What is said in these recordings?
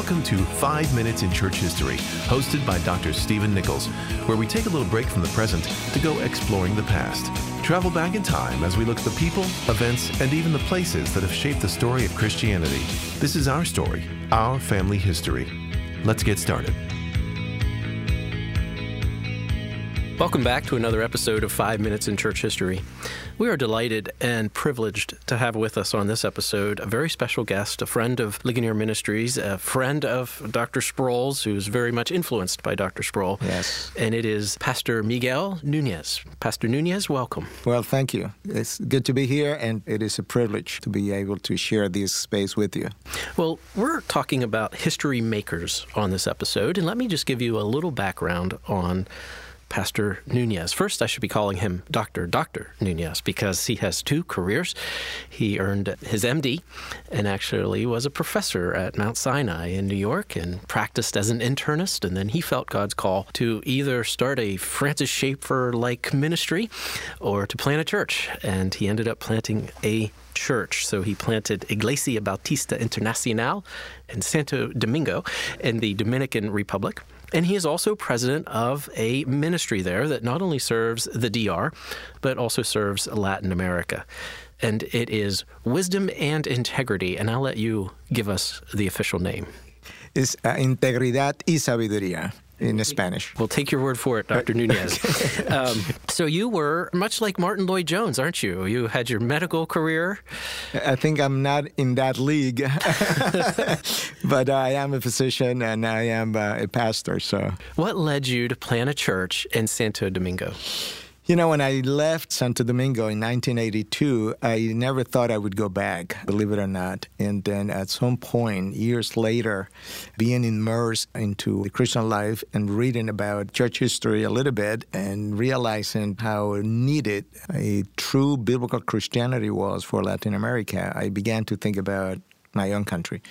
Welcome to 5 Minutes in Church History, hosted by Dr. Stephen Nichols, where we take a little break from the present to go exploring the past. Travel back in time as we look at the people, events, and even the places that have shaped the story of Christianity. This is our story, our family history. Let's get started. Welcome back to another episode of Five Minutes in Church History. We are delighted and privileged to have with us on this episode a very special guest, a friend of Ligonier Ministries, a friend of Dr. Sproul's, who's very much influenced by Dr. Sproul. Yes. And it is Pastor Miguel Núñez. Pastor Núñez, welcome. Well, thank you. It's good to be here, and it is a privilege to be able to share this space with you. Well, we're talking about history makers on this episode, and let me just give you a little background on Pastor Núñez. First, I should be calling him Dr. Dr. Núñez because he has two careers. He earned his MD and actually was a professor at Mount Sinai in New York and practiced as an internist. And then he felt God's call to either start a Francis Schaeffer like ministry or to plant a church. And he ended up planting a church. So he planted Iglesia Bautista Internacional in Santo Domingo in the Dominican Republic. And he is also president of a ministry there that not only serves the DR, but also serves Latin America. And it is Wisdom and Integrity. And I'll let you give us the official name. It's uh, Integridad y Sabiduría in Spanish. We'll take your word for it, Dr. Núñez. um, so you were much like Martyn Lloyd-Jones, aren't you? You had your medical career. I think I'm not in that league, but I am a physician and I am uh, a pastor. So, what led you to plan a church in Santo Domingo? You know, when I left Santo Domingo in 1982, I never thought I would go back, believe it or not. And then at some point, years later, being immersed into the Christian life and reading about church history a little bit and realizing how needed a true biblical Christianity was for Latin America, I began to think about my own country.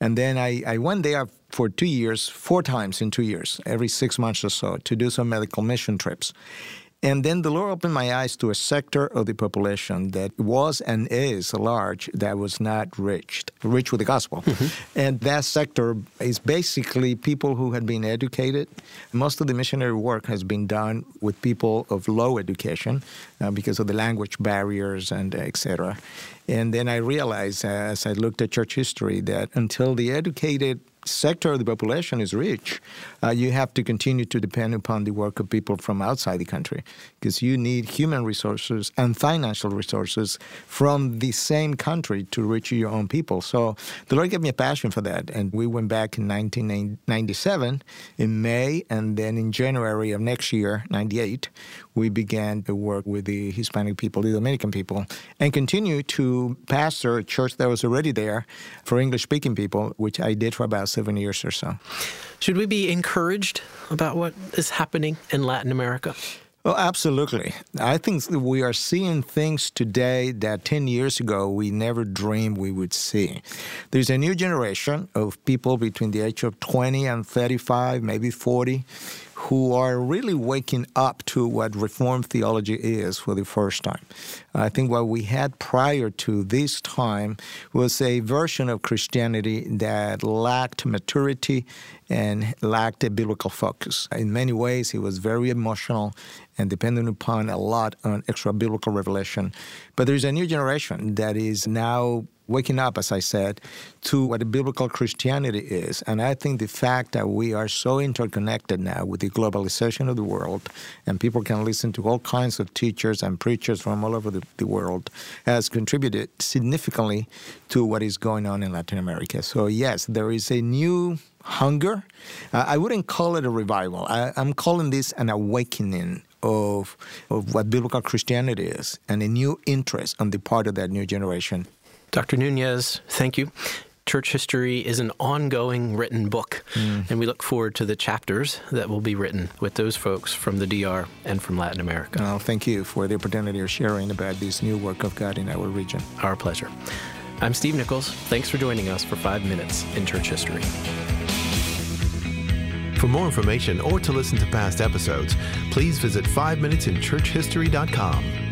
And then I, I went there for two years, four times in two years, every six months or so, to do some medical mission trips. And then the Lord opened my eyes to a sector of the population that was and is large that was not reached, rich with the gospel. Mm-hmm. And that sector is basically people who had been educated. Most of the missionary work has been done with people of low education uh, because of the language barriers and et cetera. And then I realized uh, as I looked at church history that until the educated sector of the population is rich, uh, you have to continue to depend upon the work of people from outside the country because you need human resources and financial resources from the same country to reach your own people. So the Lord gave me a passion for that. And we went back in 1997 in May, and then in January of next year, 98, we began to work with the Hispanic people, the Dominican people, and continue to pastor a church that was already there for English speaking people, which I did for about seven years or so. Should we be encouraged about what is happening in Latin America? Well, absolutely. I think we are seeing things today that 10 years ago we never dreamed we would see. There's a new generation of people between the age of 20 and 35, maybe 40, who are really waking up to what Reformed theology is for the first time. I think what we had prior to this time was a version of Christianity that lacked maturity and lacked a biblical focus. In many ways, it was very emotional and dependent upon a lot on extra biblical revelation. But there's a new generation that is now waking up, as I said, to what biblical Christianity is. And I think the fact that we are so interconnected now with the globalization of the world, and people can listen to all kinds of teachers and preachers from all over the, the world, has contributed significantly to what is going on in Latin America. So, yes, there is a new hunger. Uh, I wouldn't call it a revival. I, I'm calling this an awakening of, of what biblical Christianity is and a new interest on the part of that new generation. Dr. Núñez, thank you. Church History is an ongoing written book, mm. and we look forward to the chapters that will be written with those folks from the DR and from Latin America. Well, thank you for the opportunity of sharing about this new work of God in our region. Our pleasure. I'm Steve Nichols. Thanks for joining us for five minutes in church history. For more information or to listen to past episodes, please visit 5minutesinchurchhistory.com.